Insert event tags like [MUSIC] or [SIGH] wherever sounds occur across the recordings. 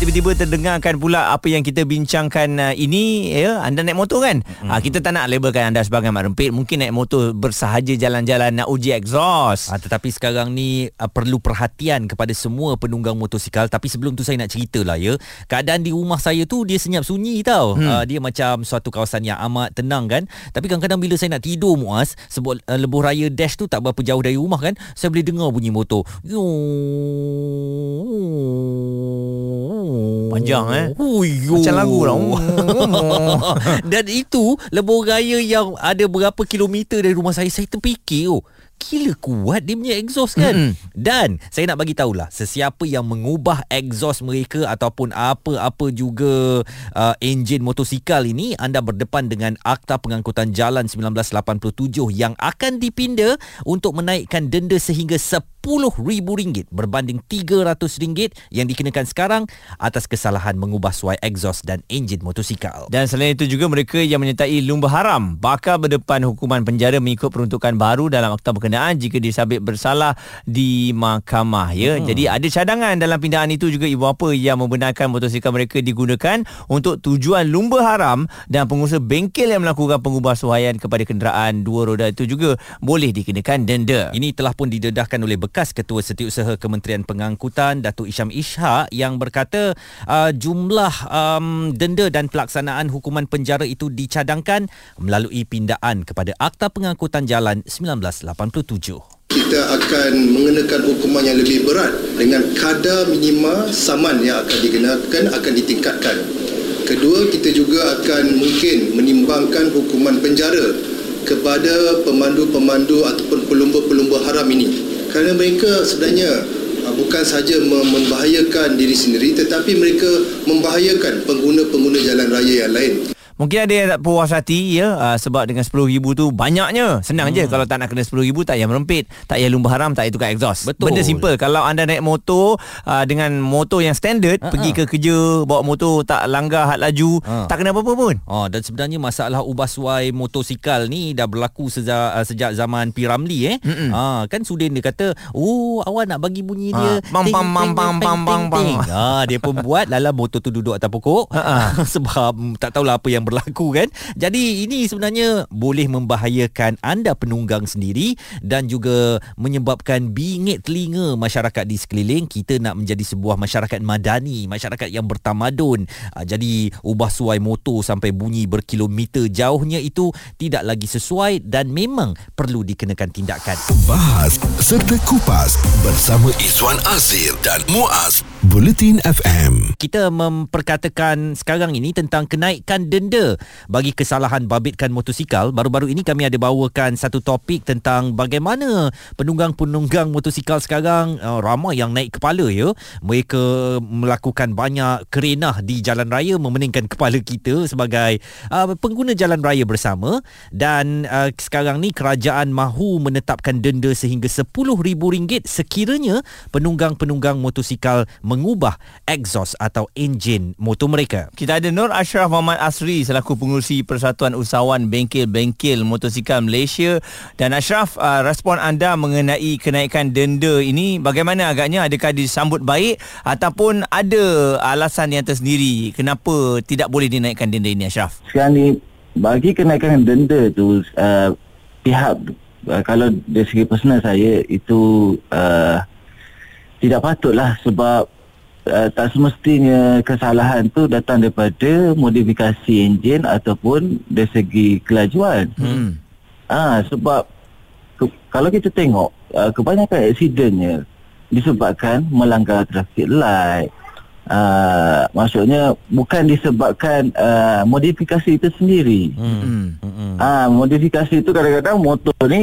tiba-tiba terdengarkan pula apa yang kita bincangkan uh, ini ya anda naik motor kan? Mm-hmm. uh, kita tak nak labelkan anda sebagai mak rempit. Mungkin naik motor bersahaja jalan-jalan nak uji exhaust. Uh, tetapi sekarang ni uh, perlu perhatian kepada semua penunggang motosikal. Tapi sebelum tu saya nak ceritalah ya. Keadaan di rumah saya tu dia senyap sunyi tau. Hmm. uh, dia macam suatu kawasan yang amat tenang kan? Tapi kadang-kadang bila saya nak tidur muas sebab uh, lebuh raya dash tu tak berapa jauh dari rumah kan? Saya boleh dengar bunyi motor Panjang eh? Uyo. Macam lagu lah. [LAUGHS] Dan itu Lebuh raya yang Ada berapa kilometer Dari rumah saya Saya terfikir oh gila kuat dia punya exhaust kan mm-hmm. dan saya nak bagi tahulah sesiapa yang mengubah exhaust mereka ataupun apa-apa juga uh, enjin motosikal ini anda berdepan dengan Akta Pengangkutan Jalan 1987 yang akan dipinda untuk menaikkan denda sehingga RM10,000 berbanding RM300 yang dikenakan sekarang atas kesalahan mengubah suai exhaust dan enjin motosikal. Dan selain itu juga mereka yang menyertai lumba haram bakal berdepan hukuman penjara mengikut peruntukan baru dalam Akta Berkenaan jika disabit bersalah di mahkamah. Ya. Hmm. Jadi ada cadangan dalam pindaan itu juga ibu bapa yang membenarkan motosikal mereka digunakan untuk tujuan lumba haram dan pengusaha bengkel yang melakukan pengubah suaian kepada kenderaan dua roda itu juga boleh dikenakan denda. Ini telah pun didedahkan oleh bekas Ketua Setiausaha Kementerian Pengangkutan Datuk Isham Ishak yang berkata uh, jumlah um, denda dan pelaksanaan hukuman penjara itu dicadangkan melalui pindaan kepada Akta Pengangkutan Jalan 1987. Kita akan mengenakan hukuman yang lebih berat dengan kadar minima saman yang akan dikenakan akan ditingkatkan. Kedua, kita juga akan mungkin menimbangkan hukuman penjara kepada pemandu-pemandu ataupun pelumba-pelumba haram ini kerana mereka sebenarnya uh, bukan saja membahayakan diri sendiri tetapi mereka membahayakan pengguna-pengguna jalan raya yang lain. Mungkin ada yang tak puas hati ya uh, sebab dengan RM10,000 tu banyaknya. Senang hmm. je kalau tak nak kena RM10,000 tak payah merempit, tak payah lumba haram, tak payah tukar exhaust. Betul. Benda simple. Kalau anda naik motor uh, dengan motor yang standard, uh-huh. pergi ke kerja bawa motor tak langgar had laju, uh. tak kena apa-apa pun. Oh, dan sebenarnya masalah ubah suai motosikal ni dah berlaku sejak, uh, sejak zaman P. Ramlee eh. Uh, kan Sudin dia kata, "Oh, awak nak bagi bunyi dia." Pam pam pam pam pam pam. Ah, dia pun buat lala motor tu duduk atas pokok. Uh-huh. [LAUGHS] sebab tak tahulah apa yang berlaku kan. Jadi ini sebenarnya boleh membahayakan anda penunggang sendiri dan juga menyebabkan bingit telinga masyarakat di sekeliling. Kita nak menjadi sebuah masyarakat madani, masyarakat yang bertamadun. Ah, jadi ubah suai motor sampai bunyi berkilometer jauhnya itu tidak lagi sesuai dan memang perlu dikenakan tindakan. Bahas serta kupas bersama Izwan Azir dan Muaz Bulletin FM. Kita memperkatakan sekarang ini tentang kenaikan denda bagi kesalahan babitkan motosikal. Baru-baru ini kami ada bawakan satu topik tentang bagaimana penunggang-penunggang motosikal sekarang uh, ramai yang naik kepala ya. Mereka melakukan banyak kerenah di jalan raya memeningkan kepala kita sebagai uh, pengguna jalan raya bersama dan uh, sekarang ni kerajaan mahu menetapkan denda sehingga RM10,000 sekiranya penunggang-penunggang motosikal mengubah exhaust atau enjin motor mereka. Kita ada Nur Ashraf Muhammad Asri selaku pengurusi Persatuan Usahawan Bengkel-Bengkel Motosikal Malaysia. Dan Ashraf uh, respon anda mengenai kenaikan denda ini bagaimana agaknya? Adakah disambut baik ataupun ada alasan yang tersendiri? Kenapa tidak boleh dinaikkan denda ini Ashraf? Sekarang ni bagi kenaikan denda tu uh, pihak uh, kalau dari segi personal saya itu uh, tidak patutlah sebab uh, tak semestinya kesalahan tu datang daripada modifikasi enjin ataupun dari segi kelajuan. Hmm. Ah sebab ke, kalau kita tengok uh, kebanyakan aksidennya disebabkan melanggar traffic light, uh, maksudnya bukan disebabkan uh, modifikasi itu sendiri. Hmm. Hmm. Uh, modifikasi itu kadang-kadang motor ni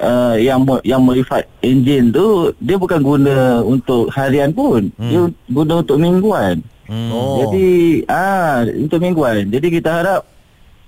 uh, yang yang modified engine tu dia bukan guna untuk harian pun, hmm. dia guna untuk mingguan. Hmm. Oh. Jadi ah uh, untuk mingguan. Jadi kita harap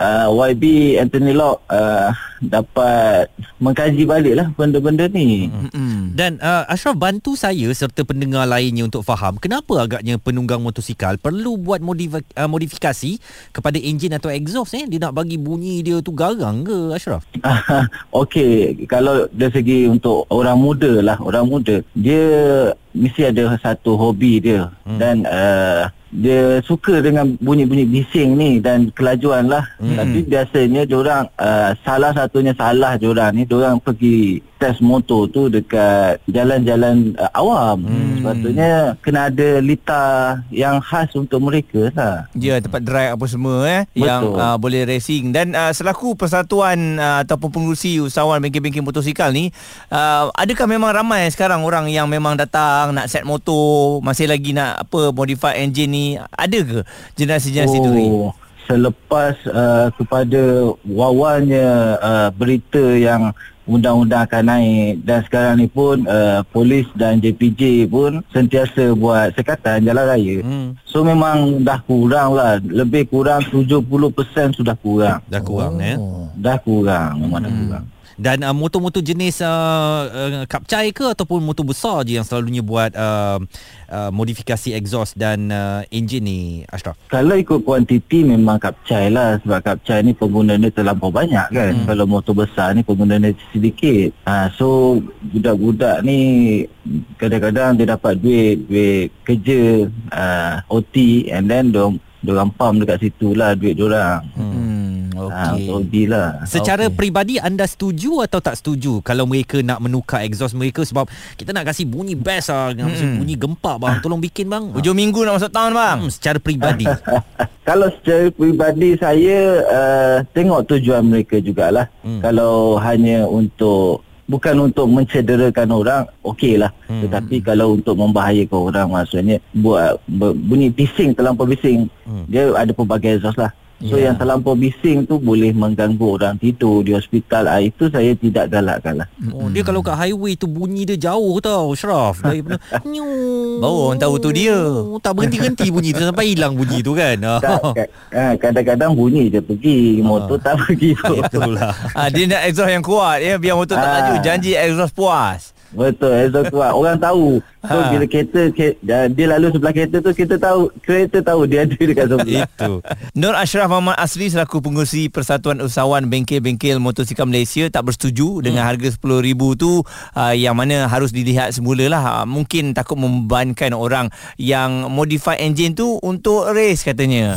uh, YB Anthony Locke uh, dapat mengkaji balik lah benda-benda ni. Hmm. Dan uh, Ashraf bantu saya serta pendengar lainnya untuk faham kenapa agaknya penunggang motosikal perlu buat modif- uh, modifikasi kepada enjin atau exhaust eh dia nak bagi bunyi dia tu garang ke Ashraf? [LAUGHS] Okey, kalau dari segi untuk orang muda lah, orang muda, dia mesti ada satu hobi dia hmm. dan uh, dia suka dengan bunyi-bunyi bising ni dan kelajuan lah. Hmm. Tapi biasanya diorang uh, salah satunya salah diorang ni diorang pergi test motor tu dekat jalan-jalan uh, awam. Hmm. Sepatutnya kena ada litar yang khas untuk mereka lah. Ya, tempat drive apa semua eh Betul. yang uh, boleh racing dan uh, selaku persatuan uh, ataupun pengurusi usahawan bengkel-bengkel motosikal ni uh, adakah memang ramai sekarang orang yang memang datang nak set motor, masih lagi nak apa modify engine ni ada ke generasi-generasi oh. tu ni? Selepas uh, kepada wawannya uh, berita yang undang-undang akan naik dan sekarang ni pun uh, polis dan JPJ pun sentiasa buat sekatan jalan raya. Hmm. So memang dah kurang lah. Lebih kurang 70% sudah kurang. Dah kurang oh. ya. Dah kurang, memang hmm. dah kurang. Dan uh, motor-motor jenis uh, uh, kapcai ke ataupun motor besar je yang selalunya buat uh, uh, modifikasi exhaust dan uh, engine ni Ashraf? Kalau ikut kuantiti memang kapcai lah sebab kapcai ni pengguna dia terlampau banyak kan. Hmm. Kalau motor besar ni pengguna dia sedikit. Uh, so budak-budak ni kadang-kadang dia dapat duit, duit kerja, uh, OT and then dia orang pump dekat situ lah duit diorang. Hmm. Okey. Ha, lah. Secara okay. peribadi anda setuju atau tak setuju kalau mereka nak menukar exhaust mereka sebab kita nak kasih bunyi best lah, hmm. bunyi gempak bang. Tolong bikin bang. Hujung minggu nak masuk tahun bang. Hmm, secara peribadi. [LAUGHS] kalau secara peribadi saya uh, tengok tujuan mereka jugalah. Hmm. Kalau hanya untuk bukan untuk mencederakan orang okeylah hmm. tetapi kalau untuk membahayakan orang maksudnya buat bunyi bising terlampau bising hmm. dia ada pelbagai exhaust lah So yeah. yang terlampau bising tu boleh mengganggu orang tidur di hospital. Ah, itu saya tidak galakkan lah. Oh, dia kalau kat highway tu bunyi dia jauh tau, Shraf. Daripada [LAUGHS] nyu. Baru orang tahu tu dia. Tak berhenti-henti bunyi tu sampai hilang bunyi tu kan. Tak, ah, [LAUGHS] kadang-kadang bunyi je pergi. Motor ah. tak [LAUGHS] pergi. Itulah. ah, dia nak exhaust yang kuat ya biar motor tak ah. laju. Janji exhaust puas. Betul, exhaust kuat. Orang tahu. So ha. bila kereta, kereta dia lalu sebelah kereta tu kita tahu kereta tahu dia ada dekat sebelah. [LAUGHS] Itu. Nur Ashraf Muhammad Asri selaku pengurusi Persatuan Usahawan Bengkel-Bengkel Motosikal Malaysia tak bersetuju hmm. dengan harga RM10,000 tu uh, yang mana harus dilihat semula lah. Uh, mungkin takut membebankan orang yang modify engine tu untuk race katanya.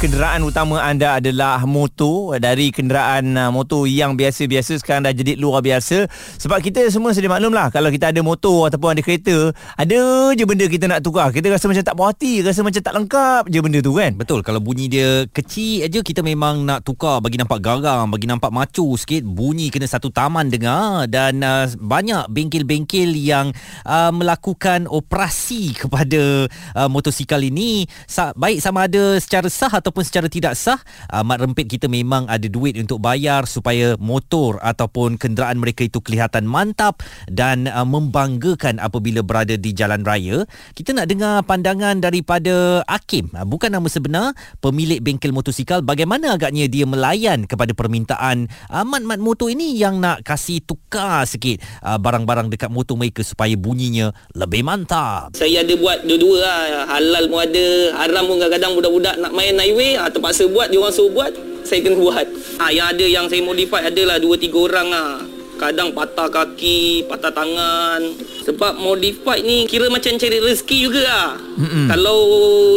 kenderaan utama anda adalah motor. Dari kenderaan uh, motor yang biasa-biasa sekarang dah jadi luar biasa. Sebab kita semua sedia maklum lah kalau kita ada motor ataupun ada kereta ada je benda kita nak tukar. Kita rasa macam tak puas hati rasa macam tak lengkap je benda tu kan? Betul kalau bunyi dia kecil aja kita memang nak tukar. Bagi nampak garang bagi nampak macu sikit bunyi kena satu taman dengar. Dan uh, banyak bengkel-bengkel yang uh, melakukan operasi [LAUGHS] kepada uh, motosikal ini. Baik sama ada secara sah atau ataupun secara tidak sah uh, mat rempit kita memang ada duit untuk bayar supaya motor ataupun kenderaan mereka itu kelihatan mantap dan uh, membanggakan apabila berada di jalan raya. Kita nak dengar pandangan daripada Akim. Uh, bukan nama sebenar pemilik bengkel motosikal. Bagaimana agaknya dia melayan kepada permintaan uh, mat-mat motor ini yang nak kasih tukar sikit uh, barang-barang dekat motor mereka supaya bunyinya lebih mantap? Saya ada buat dua-dua lah. Halal pun ada haram pun kadang-kadang budak-budak nak main highway highway ha, terpaksa buat dia orang suruh buat saya kena buat. Ha, yang ada yang saya modify adalah 2 3 orang ah. Kadang patah kaki patah tangan. Sebab modify ni kira macam cari rezeki juga ah. Kalau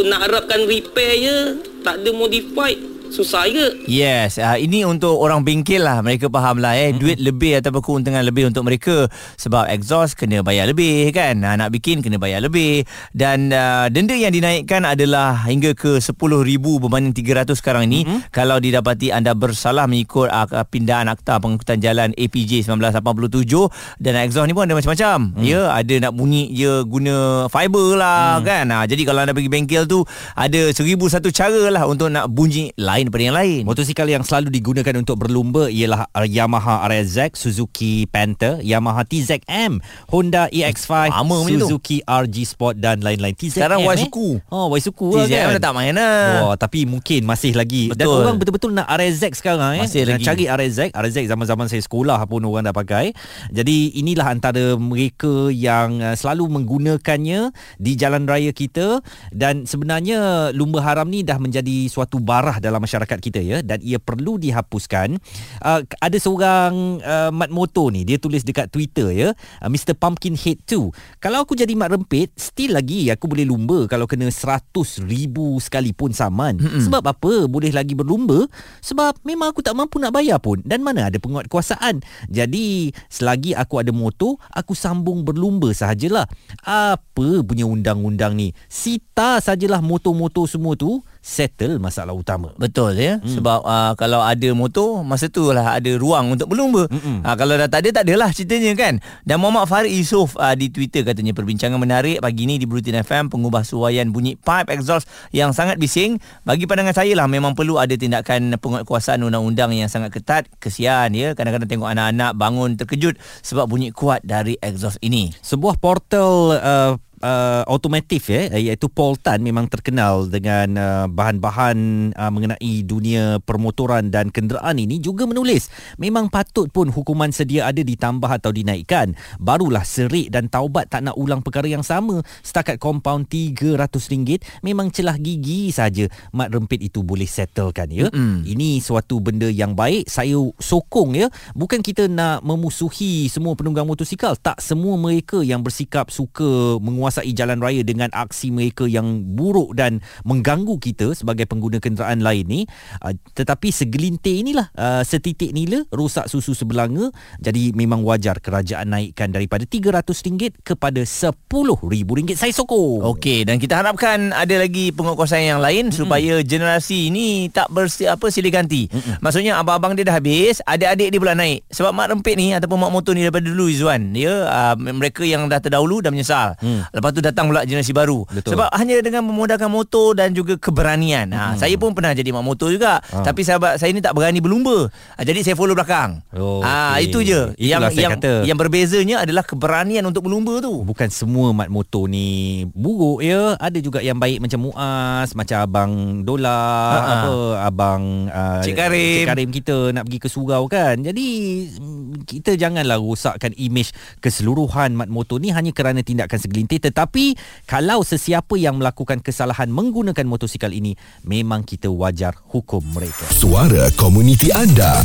nak harapkan repair je tak ada modify susah ke? Yes, uh, ini untuk orang bengkel lah. Mereka faham lah eh. Mm-hmm. Duit lebih ataupun keuntungan lebih untuk mereka. Sebab exhaust kena bayar lebih kan. Uh, nak bikin kena bayar lebih. Dan uh, denda yang dinaikkan adalah hingga ke RM10,000 berbanding RM300 sekarang ini. Mm-hmm. Kalau didapati anda bersalah mengikut uh, pindahan Akta Pengangkutan Jalan APJ 1987. Dan exhaust ni pun ada macam-macam. Mm. Ya, ada nak bunyi je guna fiber lah mm. kan. Uh, jadi kalau anda pergi bengkel tu, ada seribu satu cara lah untuk nak bunyi lain lain daripada yang lain. Motosikal yang selalu digunakan untuk berlumba ialah uh, Yamaha RSX, Suzuki Panther, Yamaha TZM, Honda EX5, Lama. Suzuki RG Sport dan lain-lain. TZM Sekarang eh? Waisuku. Oh, Waisuku lah TZM kan. dah tak main lah. Oh, tapi mungkin masih lagi. Dan Betul. orang betul-betul nak RSX sekarang eh. Masih Nak lagi. Cari RSX. RSX zaman-zaman saya sekolah pun orang dah pakai. Jadi inilah antara mereka yang uh, selalu menggunakannya di jalan raya kita dan sebenarnya lumba haram ni dah menjadi suatu barah dalam masyarakat kita ya dan ia perlu dihapuskan. Uh, ada seorang uh, mat motor ni dia tulis dekat Twitter ya, uh, Mr Pumpkin Head 2. Kalau aku jadi mat rempit, still lagi aku boleh lumba kalau kena 100 ribu sekalipun saman. Mm-hmm. Sebab apa? Boleh lagi berlumba sebab memang aku tak mampu nak bayar pun dan mana ada penguatkuasaan. Jadi selagi aku ada motor, aku sambung berlumba sahajalah. Apa punya undang-undang ni? Sita sajalah motor-motor semua tu settle masalah utama. Betul ya hmm. sebab uh, kalau ada motor masa tu lah ada ruang untuk berlumba. Uh, kalau dah tak ada tak adalah ceritanya kan. Dan Muhammad Farid Yusof uh, di Twitter katanya perbincangan menarik pagi ni di Brutin FM pengubah suaian bunyi pipe exhaust yang sangat bising. Bagi pandangan saya lah memang perlu ada tindakan penguatkuasaan undang-undang yang sangat ketat. Kesian ya kadang-kadang tengok anak-anak bangun terkejut sebab bunyi kuat dari exhaust ini. Sebuah portal uh, uh, automotif ya iaitu Paul Tan memang terkenal dengan uh, bahan-bahan uh, mengenai dunia permotoran dan kenderaan ini juga menulis. Memang patut pun hukuman sedia ada ditambah atau dinaikkan. Barulah serik dan taubat tak nak ulang perkara yang sama. Setakat kompaun RM300 memang celah gigi saja. Mat rempit itu boleh settlekan ya. Mm-hmm. ini suatu benda yang baik. Saya sokong ya. Bukan kita nak memusuhi semua penunggang motosikal. Tak semua mereka yang bersikap suka menguasai jalan raya dengan aksi mereka yang buruk dan mengganggu kita sebagai pengguna kenderaan lain ni uh, tetapi segelintir inilah uh, setitik nila rosak susu sebelanga jadi memang wajar kerajaan naikkan daripada RM300 kepada RM10,000 saya sokong Okey dan kita harapkan ada lagi penguatkuasaan yang lain mm-hmm. supaya generasi ini tak bersi apa silih ganti. Mm-hmm. Maksudnya abang-abang dia dah habis, adik-adik dia pula naik. Sebab mak rempit ni ataupun mak motor ni daripada dulu Izwan, dia uh, mereka yang dah terdahulu dah menyesal. Mm. Lepas tu datang pula generasi baru. Betul. Sebab hanya dengan memodalkan motor dan juga keberanian. Mm-hmm. Ha saya pun pernah jadi mak motor juga. Ha. Tapi sahabat saya ni tak berani berlumba. Ha, jadi saya follow belakang. Oh, Ah okey. itu je. Itulah yang saya yang kata. yang berbezanya adalah keberanian untuk berlumba tu. bukan semua mat motor ni buruk ya ada juga yang baik macam Muaz macam abang Dola Ha-ha. apa abang uh, Cik Karim. Cik Karim kita nak pergi ke surau kan jadi mm, kita janganlah rosakkan imej keseluruhan mat motor ni hanya kerana tindakan segelintir tetapi kalau sesiapa yang melakukan kesalahan menggunakan motosikal ini memang kita wajar hukum mereka Suara komuniti anda.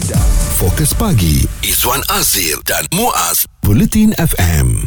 Fokus pagi Izwan Azir dan Muaz Bulletin FM.